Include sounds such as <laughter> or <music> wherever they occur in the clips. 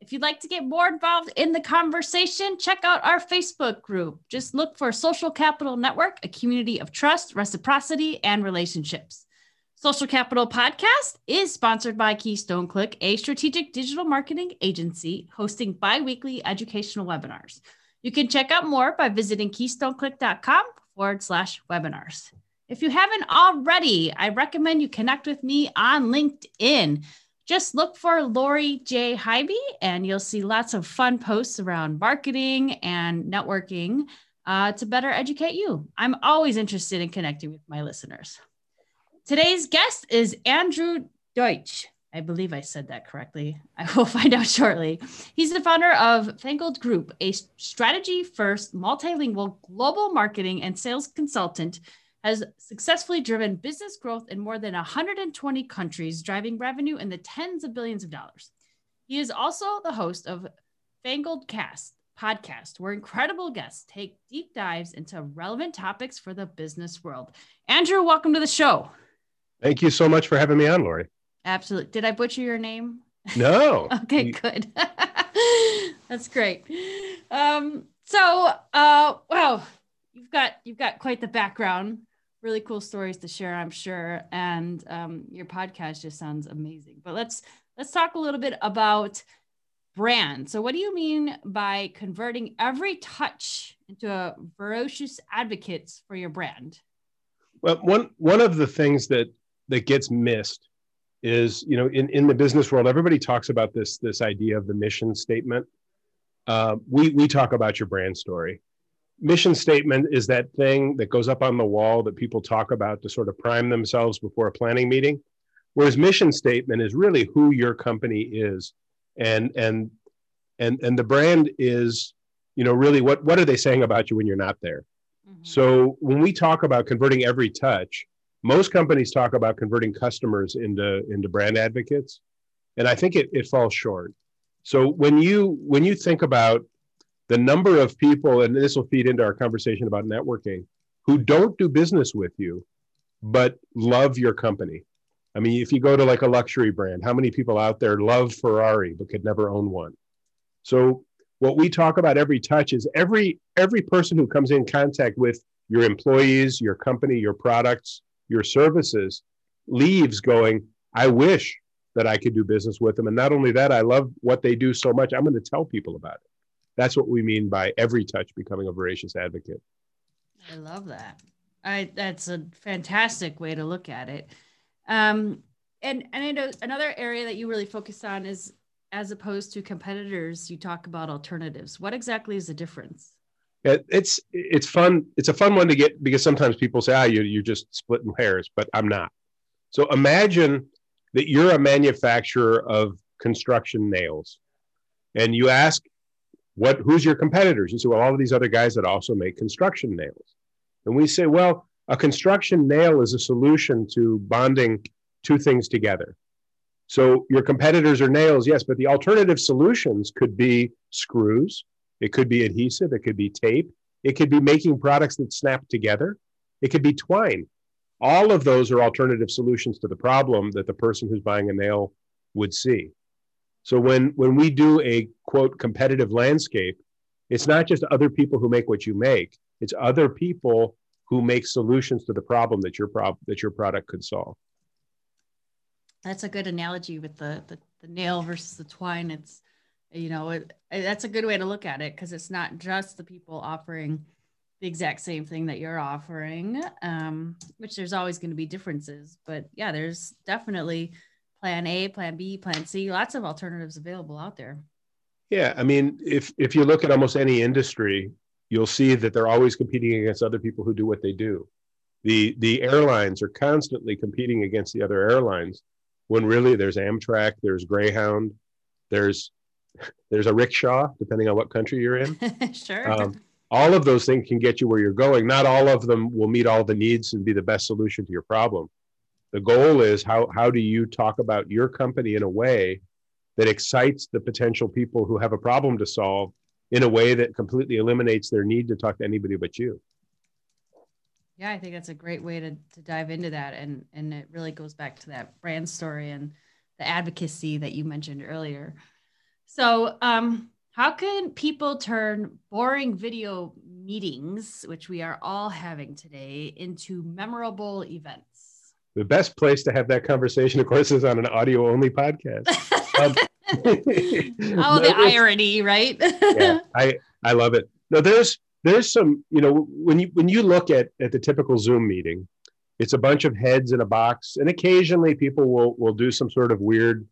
If you'd like to get more involved in the conversation, check out our Facebook group. Just look for Social Capital Network, a community of trust, reciprocity, and relationships. Social Capital Podcast is sponsored by Keystone Click, a strategic digital marketing agency hosting bi weekly educational webinars. You can check out more by visiting keystoneclick.com forward slash webinars. If you haven't already, I recommend you connect with me on LinkedIn. Just look for Lori J. Highby, and you'll see lots of fun posts around marketing and networking uh, to better educate you. I'm always interested in connecting with my listeners. Today's guest is Andrew Deutsch. I believe I said that correctly. I <laughs> will find out shortly. He's the founder of Fangled Group, a strategy first multilingual global marketing and sales consultant has successfully driven business growth in more than 120 countries, driving revenue in the tens of billions of dollars. He is also the host of Fangled Cast podcast, where incredible guests take deep dives into relevant topics for the business world. Andrew, welcome to the show. Thank you so much for having me on, Lori. Absolutely. Did I butcher your name? <laughs> No. okay, you... good. <laughs> That's great. Um, so, uh, wow, you've got you've got quite the background really cool stories to share, I'm sure. And um, your podcast just sounds amazing. But let's let's talk a little bit about brand. So, what do you mean by converting every touch into a ferocious advocates for your brand? Well, one one of the things that that gets missed is, you know, in, in the business world, everybody talks about this this idea of the mission statement. Uh, we we talk about your brand story, mission statement is that thing that goes up on the wall that people talk about to sort of prime themselves before a planning meeting. Whereas mission statement is really who your company is. And and and and the brand is you know really what what are they saying about you when you're not there? Mm-hmm. so when we talk about converting every touch most companies talk about converting customers into into brand advocates. And i think it, it falls short. So when you when you think about the number of people, and this will feed into our conversation about networking, who don't do business with you, but love your company. I mean, if you go to like a luxury brand, how many people out there love Ferrari but could never own one? So what we talk about every touch is every every person who comes in contact with your employees, your company, your products, your services leaves going, I wish that I could do business with them. And not only that, I love what they do so much. I'm going to tell people about it. That's what we mean by every touch becoming a voracious advocate. I love that. I that's a fantastic way to look at it. Um, and and I know another area that you really focus on is as opposed to competitors, you talk about alternatives. What exactly is the difference? it's it's fun. It's a fun one to get because sometimes people say, "Ah, you you're just splitting hairs," but I'm not. So imagine that you're a manufacturer of construction nails, and you ask what who's your competitors? You say, well, all of these other guys that also make construction nails. And we say, well, a construction nail is a solution to bonding two things together. So your competitors are nails, yes, but the alternative solutions could be screws, it could be adhesive, it could be tape, it could be making products that snap together, it could be twine. All of those are alternative solutions to the problem that the person who's buying a nail would see. So when when we do a quote competitive landscape, it's not just other people who make what you make; it's other people who make solutions to the problem that your prob- that your product could solve. That's a good analogy with the the, the nail versus the twine. It's you know it, that's a good way to look at it because it's not just the people offering the exact same thing that you're offering um, which there's always going to be differences but yeah there's definitely plan A, plan B, plan C, lots of alternatives available out there. Yeah, I mean, if if you look at almost any industry, you'll see that they're always competing against other people who do what they do. The the airlines are constantly competing against the other airlines when really there's Amtrak, there's Greyhound, there's there's a rickshaw, depending on what country you're in. <laughs> sure. Um, all of those things can get you where you're going. Not all of them will meet all the needs and be the best solution to your problem. The goal is how, how do you talk about your company in a way that excites the potential people who have a problem to solve in a way that completely eliminates their need to talk to anybody but you. Yeah, I think that's a great way to, to dive into that. And, and it really goes back to that brand story and the advocacy that you mentioned earlier. So, um, how can people turn boring video meetings, which we are all having today, into memorable events? The best place to have that conversation, of course, is on an audio only podcast. Um, <laughs> oh, <laughs> the irony, right? yeah, I I love it. No, there's there's some, you know, when you when you look at at the typical Zoom meeting, it's a bunch of heads in a box, and occasionally people will will do some sort of weird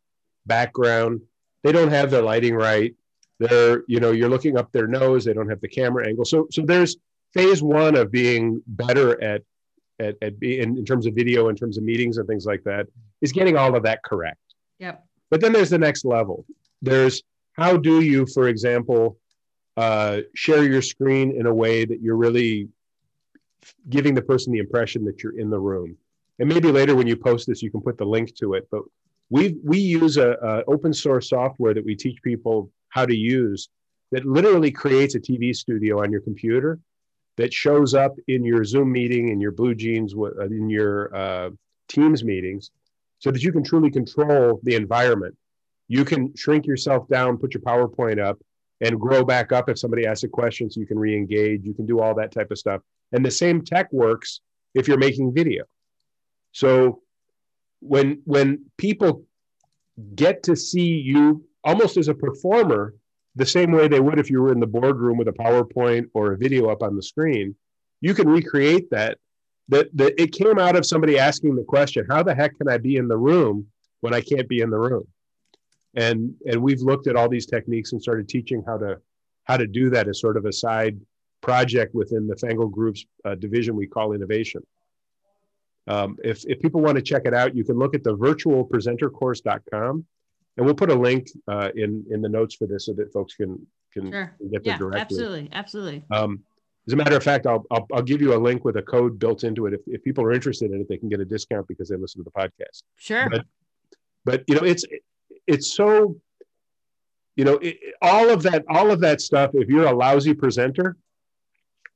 background. They don't have their lighting right. They're, you know, you're looking up their nose. They don't have the camera angle. So so there's phase one of being better at at, at in, in terms of video, in terms of meetings and things like that, is getting all of that correct. Yep. But then there's the next level. There's how do you, for example, uh, share your screen in a way that you're really giving the person the impression that you're in the room. And maybe later when you post this, you can put the link to it. But we we use a, a open source software that we teach people how to use that literally creates a TV studio on your computer that shows up in your Zoom meeting, in your Blue Jeans, uh, in your uh, Teams meetings, so that you can truly control the environment. You can shrink yourself down, put your PowerPoint up, and grow back up if somebody asks a question so you can re-engage. You can do all that type of stuff. And the same tech works if you're making video. So when when people get to see you almost as a performer, the same way they would if you were in the boardroom with a PowerPoint or a video up on the screen, you can recreate that that, that it came out of somebody asking the question, how the heck can I be in the room when I can't be in the room? And and we've looked at all these techniques and started teaching how to how to do that as sort of a side project within the Fangled Group's uh, division we call innovation. Um, if, if people want to check it out, you can look at the virtualpresentercourse.com and we'll put a link uh, in in the notes for this so that folks can can, sure. get there yeah, directly. Absolutely, absolutely. Um, as a matter of fact, I'll, I'll, I'll give you a link with a code built into it. If, if people are interested in it, they can get a discount because they listen to the podcast. Sure. But, but you know, it's it's so you know it, all of that all of that stuff. If you're a lousy presenter,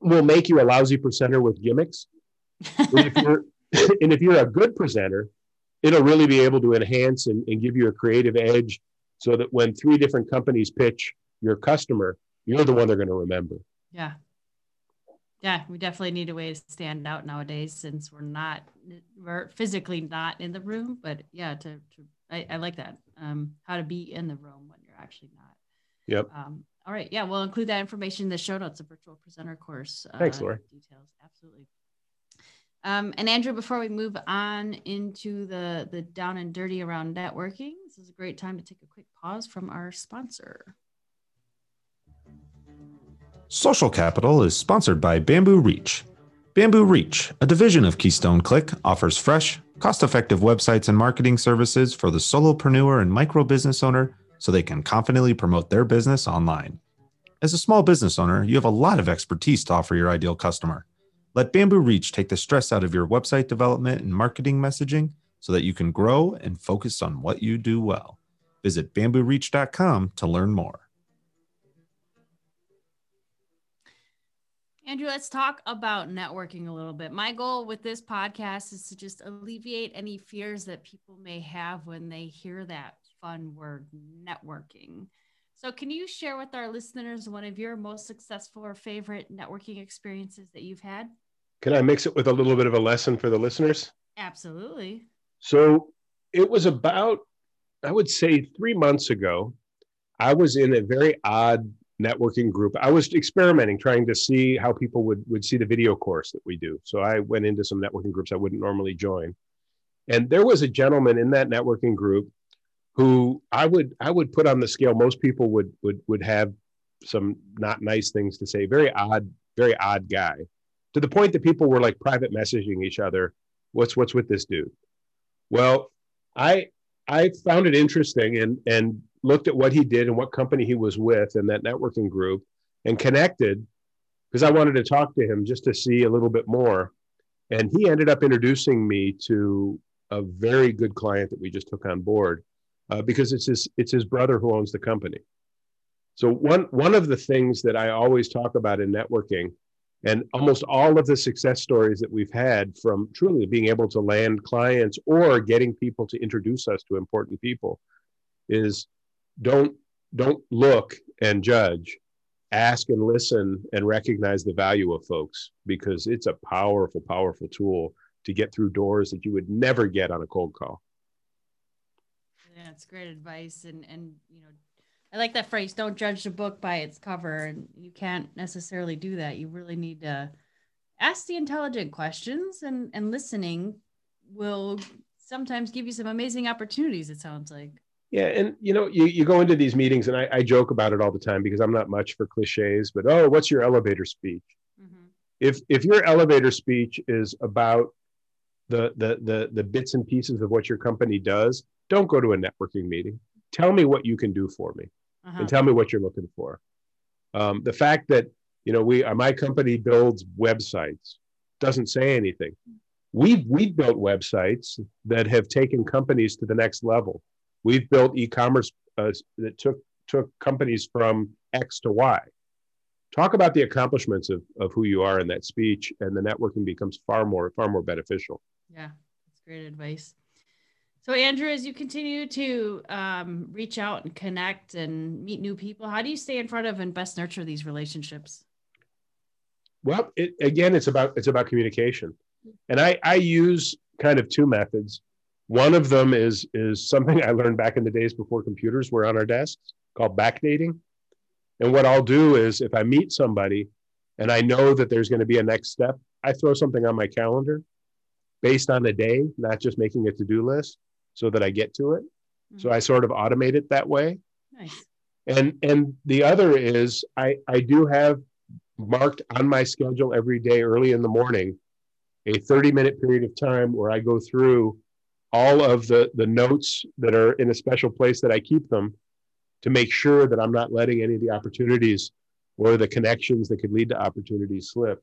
will make you a lousy presenter with gimmicks. <laughs> and, if you're, <laughs> and if you're a good presenter, it'll really be able to enhance and, and give you a creative edge, so that when three different companies pitch your customer, you're the one they're going to remember. Yeah yeah, we definitely need a way to stand out nowadays since we're not we're physically not in the room. But yeah, to, to I, I like that. Um, how to be in the room when you're actually not. Yep. Um, all right. Yeah, we'll include that information in the show notes, a virtual presenter course. Uh, Thanks, Laura. Details, absolutely. Um, and Andrew, before we move on into the the down and dirty around networking, this is a great time to take a quick pause from our sponsor. Social Capital is sponsored by Bamboo Reach. Bamboo Reach, a division of Keystone Click, offers fresh, cost effective websites and marketing services for the solopreneur and micro business owner so they can confidently promote their business online. As a small business owner, you have a lot of expertise to offer your ideal customer. Let Bamboo Reach take the stress out of your website development and marketing messaging so that you can grow and focus on what you do well. Visit bambooreach.com to learn more. Andrew, let's talk about networking a little bit. My goal with this podcast is to just alleviate any fears that people may have when they hear that fun word networking. So, can you share with our listeners one of your most successful or favorite networking experiences that you've had? Can I mix it with a little bit of a lesson for the listeners? Absolutely. So, it was about, I would say, three months ago. I was in a very odd networking group. I was experimenting, trying to see how people would would see the video course that we do. So I went into some networking groups I wouldn't normally join, and there was a gentleman in that networking group who I would I would put on the scale. Most people would would would have some not nice things to say. Very odd, very odd guy, to the point that people were like private messaging each other. What's what's with this dude? Well, I I found it interesting, and and looked at what he did and what company he was with and that networking group and connected because I wanted to talk to him just to see a little bit more. And he ended up introducing me to a very good client that we just took on board uh, because it's his it's his brother who owns the company. So one one of the things that I always talk about in networking, and almost all of the success stories that we've had from truly being able to land clients or getting people to introduce us to important people, is don't don't look and judge ask and listen and recognize the value of folks because it's a powerful powerful tool to get through doors that you would never get on a cold call yeah it's great advice and and you know i like that phrase don't judge the book by its cover and you can't necessarily do that you really need to ask the intelligent questions and and listening will sometimes give you some amazing opportunities it sounds like yeah, and you know, you, you go into these meetings, and I, I joke about it all the time because I'm not much for cliches. But oh, what's your elevator speech? Mm-hmm. If if your elevator speech is about the, the the the bits and pieces of what your company does, don't go to a networking meeting. Tell me what you can do for me, uh-huh. and tell me what you're looking for. Um, the fact that you know we uh, my company builds websites doesn't say anything. We've we've built websites that have taken companies to the next level We've built e-commerce uh, that took took companies from X to Y. Talk about the accomplishments of, of who you are in that speech, and the networking becomes far more far more beneficial. Yeah, that's great advice. So, Andrew, as you continue to um, reach out and connect and meet new people, how do you stay in front of and best nurture these relationships? Well, it, again, it's about it's about communication, and I I use kind of two methods. One of them is is something I learned back in the days before computers were on our desks called backdating. And what I'll do is if I meet somebody and I know that there's going to be a next step, I throw something on my calendar based on a day, not just making a to-do list so that I get to it. Mm-hmm. So I sort of automate it that way. Nice. And and the other is I I do have marked on my schedule every day early in the morning a 30 minute period of time where I go through all of the the notes that are in a special place that I keep them to make sure that I'm not letting any of the opportunities or the connections that could lead to opportunities slip.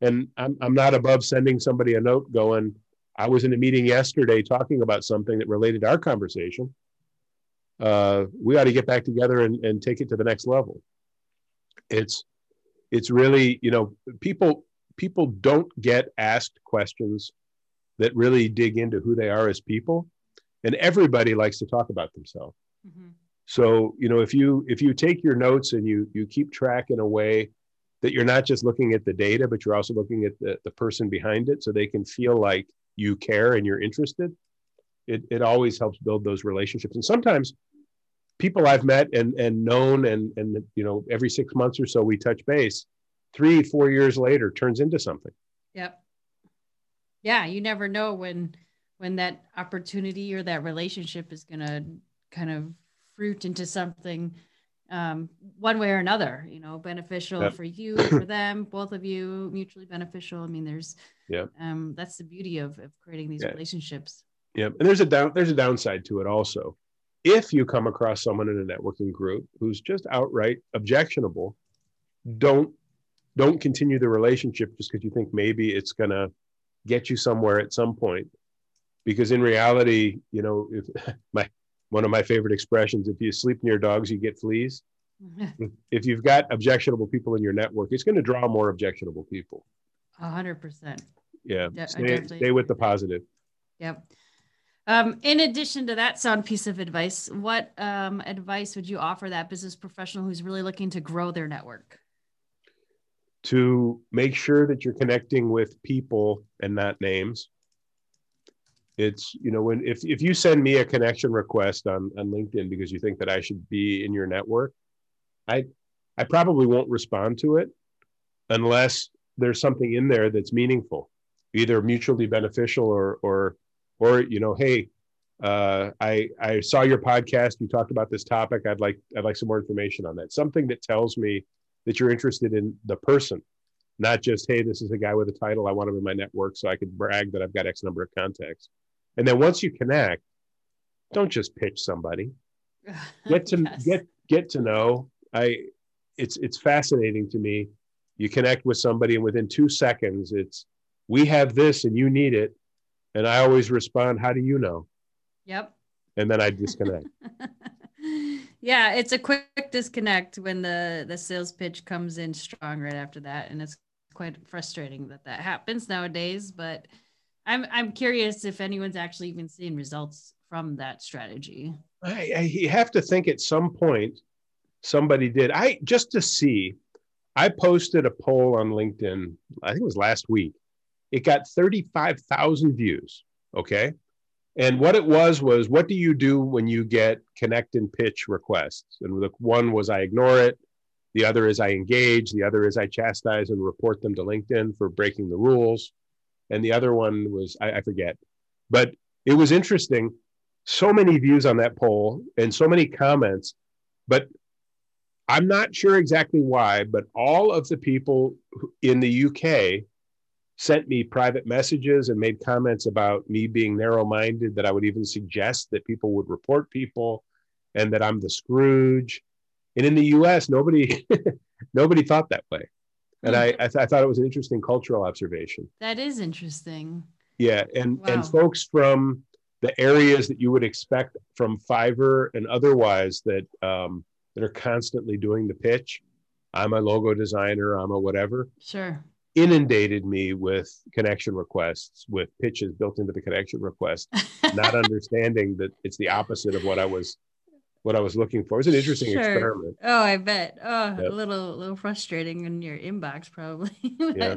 And I'm I'm not above sending somebody a note going, I was in a meeting yesterday talking about something that related to our conversation. Uh, we ought to get back together and, and take it to the next level. It's it's really, you know, people people don't get asked questions that really dig into who they are as people and everybody likes to talk about themselves mm-hmm. so you know if you if you take your notes and you you keep track in a way that you're not just looking at the data but you're also looking at the, the person behind it so they can feel like you care and you're interested it, it always helps build those relationships. And sometimes people i've met and and known and and you know every six months or so we touch base three four years later turns into something. Yep. Yeah you never know when when that opportunity or that relationship is going to kind of fruit into something um, one way or another you know beneficial for you <clears throat> for them both of you mutually beneficial. I mean there's yeah um, that's the beauty of, of creating these yeah. relationships. Yeah and there's a down there's a downside to it also. If you come across someone in a networking group who's just outright objectionable don't don't continue the relationship just because you think maybe it's going to get you somewhere at some point. Because in reality you know if <laughs> my one of my favorite expressions if you sleep near dogs you get fleas. <laughs> If you've got objectionable people in your network it's going to draw more objectionable people. A hundred percent. Yeah De- stay, stay with the positive. Yep. Um, in addition to that sound piece of advice what um, advice would you offer that business professional who's really looking to grow their network? To make sure that you're connecting with people and not names. It's, you know, when if, if you send me a connection request on, on LinkedIn because you think that I should be in your network, I I probably won't respond to it unless there's something in there that's meaningful, either mutually beneficial or or or you know, hey, uh, I I saw your podcast. You talked about this topic. I'd like I'd like some more information on that. Something that tells me that you're interested in the person, not just, hey, this is a guy with a title. I want him in my network so I could brag that I've got X number of contacts. And then once you connect, don't just pitch somebody. <laughs> get to Yes. get get to know i it's it's fascinating to me you connect with somebody and within two seconds it's we have this and you need it and i always respond how do you know Yep. and then i disconnect <laughs> yeah, it's a quick disconnect when the the sales pitch comes in strong right after that, and it's quite frustrating that that happens nowadays. But I'm I'm curious if anyone's actually even seen results from that strategy. I, I you have to think at some point somebody did. I just to see i posted a poll on linkedin i think it was last week. It got 35000 views okay? And what it was was what do you do when you get connect and pitch requests? And the one was i ignore it. The other is i engage. The other is i chastise and report them to linkedin for breaking the rules and the other one was i, I forget. But it was interesting. So many views on that poll and so many comments but i'm not sure exactly why but all of the people in the uk sent me private messages and made comments about me being narrow-minded that i would even suggest that people would report people and that i'm the scrooge. And in the us nobody <laughs> nobody thought that way and I, I, th- I thought it was an interesting cultural observation That is interesting. yeah, and and folks from the areas that you would expect from Fiverr and otherwise that um, that are constantly doing the pitch. I'm a logo designer. I'm a whatever. Sure. Inundated me with connection requests, with pitches built into the connection request, not <laughs> understanding that it's the opposite of what I was what I was looking for. It was an interesting Sure. experiment. Oh, I bet. Oh, Yep. a little, little frustrating in your inbox, probably. <laughs> Yeah.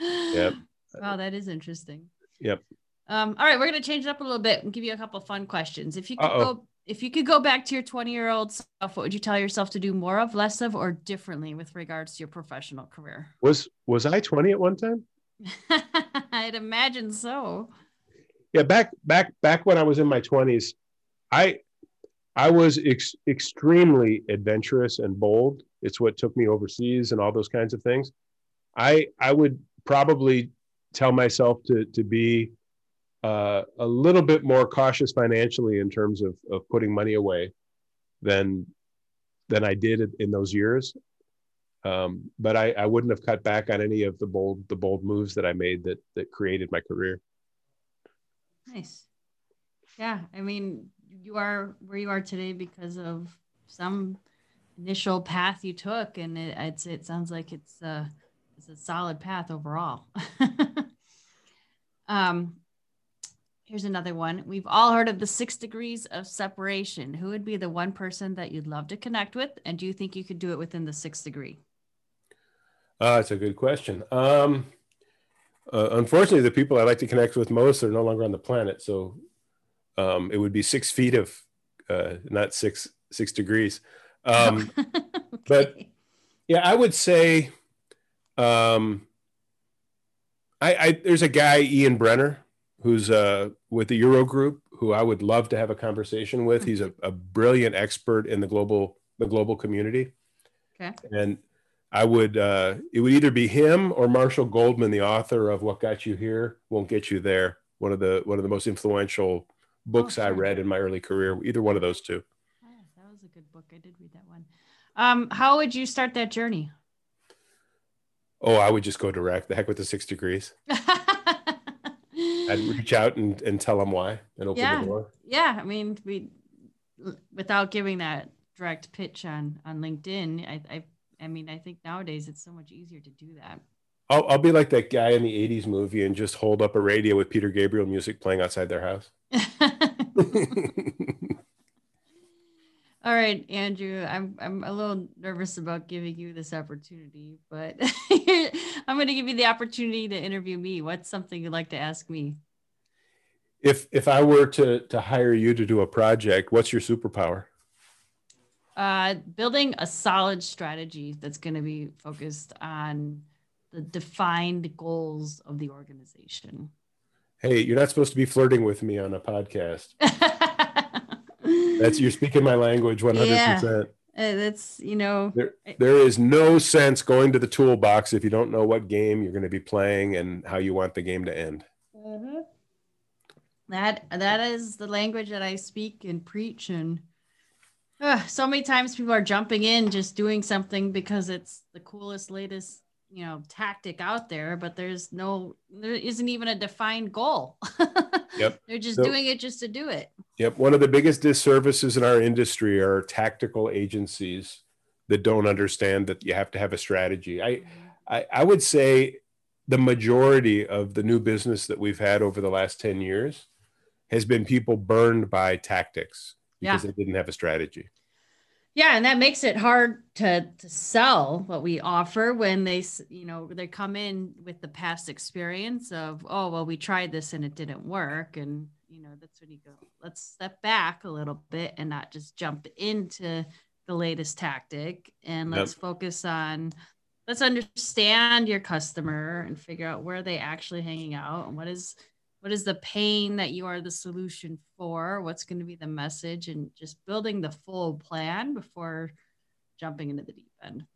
yep. Wow, that is interesting. Yep. Um, all right, we're gonna change it up a little bit and give you a couple fun questions. If you could Uh-oh. go, if you could go back to your 20 year old self, what would you tell yourself to do more of, less of, or differently with regards to your professional career? Was was I 20 at one time? <laughs> I'd imagine so. yeah back back back when i was in my 20s i i was ex- extremely adventurous and bold it's what took me overseas and all those kinds of things i i would probably tell myself to to be uh, a little bit more cautious financially in terms of of putting money away than than i did in- those years um, but I, I wouldn't have cut back on any of the bold the bold moves that I made that that created my career. Nice. Yeah, I mean, you are where you are today because of some initial path you took, and it, say it sounds like it's a it's a solid path overall. <laughs> um, here's another one. We've all heard of the six degrees of separation. Who would be the one person that you'd love to connect with, and do you think you could do it within the sixth degree? Uh, that's a good question. Um, uh, unfortunately, the people I like to connect with most are no longer on the planet, so um, it would be six feet of, uh, not six six degrees. Um, <laughs> but- yeah, I would say, um, I, I there's a guy Ian Bremmer who's uh, with the Eurasia Group who I would love to have a conversation with. He's a, a brilliant expert in the global the global community. Okay. and I would uh, it would either be him or Marshall Goldsmith, the author of What Got You Here Won't Get You There. One of the one of the most influential books I sure. read in my early career. Either one of those two. Ah, that was a good book. I did read that one. Um, how would you start that journey? Oh, I would just go direct. The heck with the six degrees. I'd reach out and, and tell them why and open Yeah. the door. yeah, I mean, we without giving that direct pitch on on LinkedIn, I I I mean, I think nowadays it's so much easier to do that. I'll, I'll be like that guy in the 80s movie and just hold up a radio with Peter Gabriel music playing outside their house. <laughs> All right, Andrew, I'm I'm a little nervous about giving you this opportunity, but <laughs> I'm going to give you the opportunity to interview me. What's something you'd like to ask me? if if I were to to hire you to do a project, what's your superpower? Uh, building a solid strategy that's going to be focused on the defined goals of the organization. Hey, you're not supposed to be flirting with me on a podcast. <laughs> That's you're speaking my language 100%. Uh, that's you know There, there is no sense going to the toolbox if you don't know what game you're going to be playing and how you want the game to end. that that is the language that I speak and preach and Ugh, so many times people are jumping in just doing something because it's the coolest latest you know tactic out there but there's no there isn't even a defined goal <laughs> Yep. they're just So- doing it just to do it Yep. One of the biggest disservices in our industry are tactical agencies that don't understand that you have to have a strategy. I, mm-hmm. I, I would say the majority of the new business that we've had over the last 10 years has been people burned by tactics because they didn't have a strategy. Yeah and that makes it hard to to sell what we offer when they you know they come in with the past experience of oh well we tried this and it didn't work and you know that's when you go let's step back a little bit and not just jump into the latest tactic and let's focus on let's understand your customer and figure out where they actually hanging out and what is what is the pain that you are the solution for what's going to be the message and just building the full plan before jumping into the deep end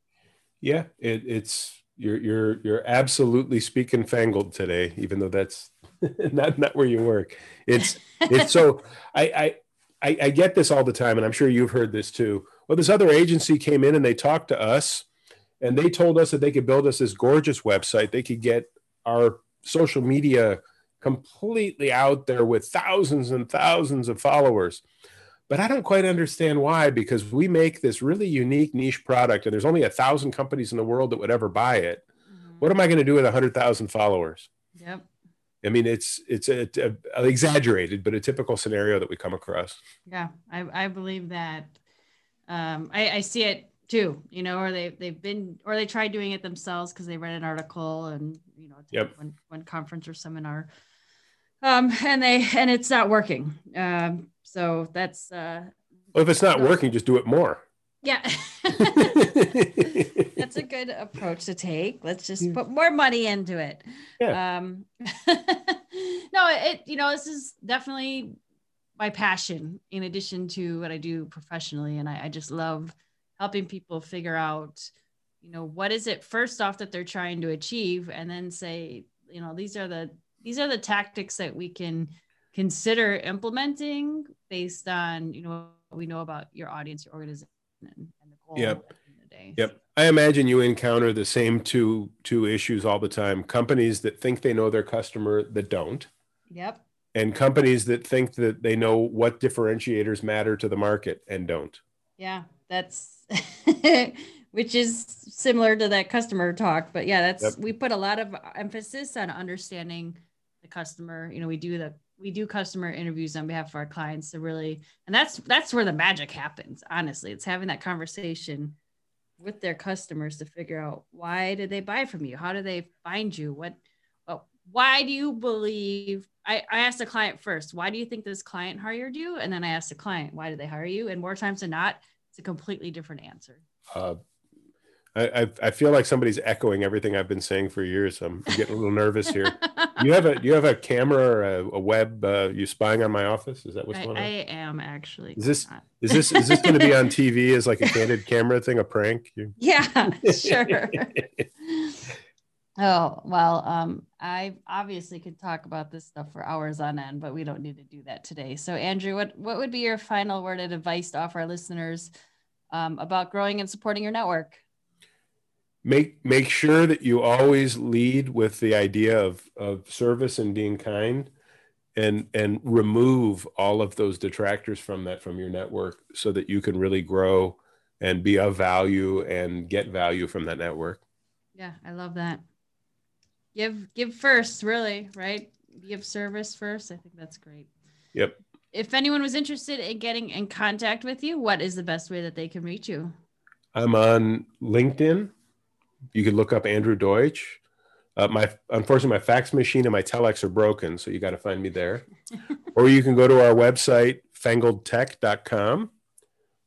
Yeah, it, it's you're you're you're absolutely speaking fangled today, even though that's <laughs> not not where you work. It's it's so <laughs> I, I I I get this all the time, and I'm sure you've heard this too. Well, this other agency came in and they talked to us, and they told us that they could build us this gorgeous website. They could get our social media completely out there with thousands and thousands of followers. But I don't quite understand why, because we make this really unique niche product, and there's only a thousand companies in the world that would ever buy it. What am I going to do with a hundred thousand followers? yep I mean, it's it's a, a- a exaggerated, but a typical scenario that we come across. yeah i, I believe that um, I, I see it too you know or they, they've been or they tried doing it themselves because they read an article and you know Yep. one, one conference or seminar um, and they and it's not working. Um, so that's uh, Well, if it's not working, just do it more. yeah. <laughs> That's a good approach to take. Let's just put more money into it. Yeah. um <laughs> no it you know this is definitely my passion in addition to what i do professionally. And i, I just love helping people figure out you know what is it first off that they're trying to achieve and then say you know these are the these are the tactics that we can consider implementing based on you know what we know about your audience your organization and, the goal Yep. the end of the day. Yep. I imagine you encounter the same two two issues all the time. Companies that think they know their customer that don't, yep and companies that think that they know what differentiators matter to the market and don't. Yeah, that's <laughs> which is similar to that customer talk, but yeah, that's Yep. we put a lot of emphasis on understanding customer. You know, we do the we do customer interviews on behalf of our clients to really and that's that's where the magic happens, honestly. It's having that conversation with their customers to figure out why did they buy from you? How do they find you? What what why do you believe I, I asked the client first, why do you think this client hired you? And then I asked the client, why did they hire you? And more times than not, it's a completely different answer. Uh, I, I I feel like somebody's echoing everything I've been saying for years. I'm <laughs> getting a little nervous here. <laughs> You have a you have a camera or a, a web? Uh, you spying on my office? Is that what's I, going I am actually. Is this- not. Is this is this going to be on <laughs> TV as like a candid camera thing, a prank? You- Yeah, sure. oh well, um, I obviously could talk about this stuff for hours on end, but we don't need to do that today. So, Andrew, what what would be your final word of advice to offer our listeners um, about growing and supporting your network? Make make sure that you always lead with the idea of of service and being kind and and remove all of those detractors from that from your network so that you can really grow and be of value and get value from that network Yeah, I love that. Give give first, really, right? Give service first. I think that's great. yep If anyone was interested in getting in contact with you, what is the best way that they can reach you? i'm on linkedin you can look up andrew deutsch. Uh, my unfortunately my fax machine and my telex are broken so you got to find me there. <laughs> Or you can go to our website fangledtech.com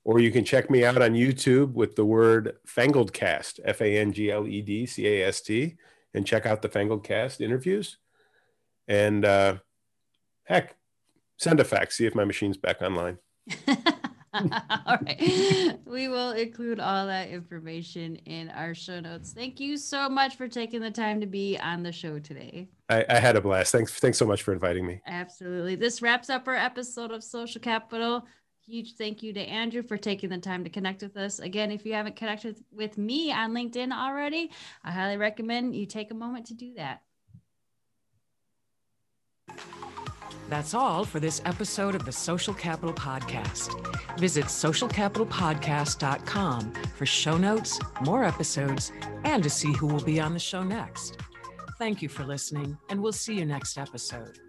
or you can check me out on youtube with the word fangledcast f-a-n-g-l-e-d-c-a-s-t and check out the fangledcast interviews. And uh, heck send a fax see if my machine's back online <laughs> <laughs> all right. We will include all that information in our show notes. Thank you so much for taking the time to be on the show today. I, I had a blast thanks thanks so much for inviting me Absolutely. This wraps up our episode of Social Capital. Huge thank you to Andrew for taking the time to connect with us. Again, if you haven't connected with me on LinkedIn already, I highly recommend you take a moment to do that. That's all for this episode of the Social Capital Podcast. Visit socialcapitalpodcast.com for show notes, more episodes, and to see who will be on the show next. Thank you for listening, and we'll see you next episode.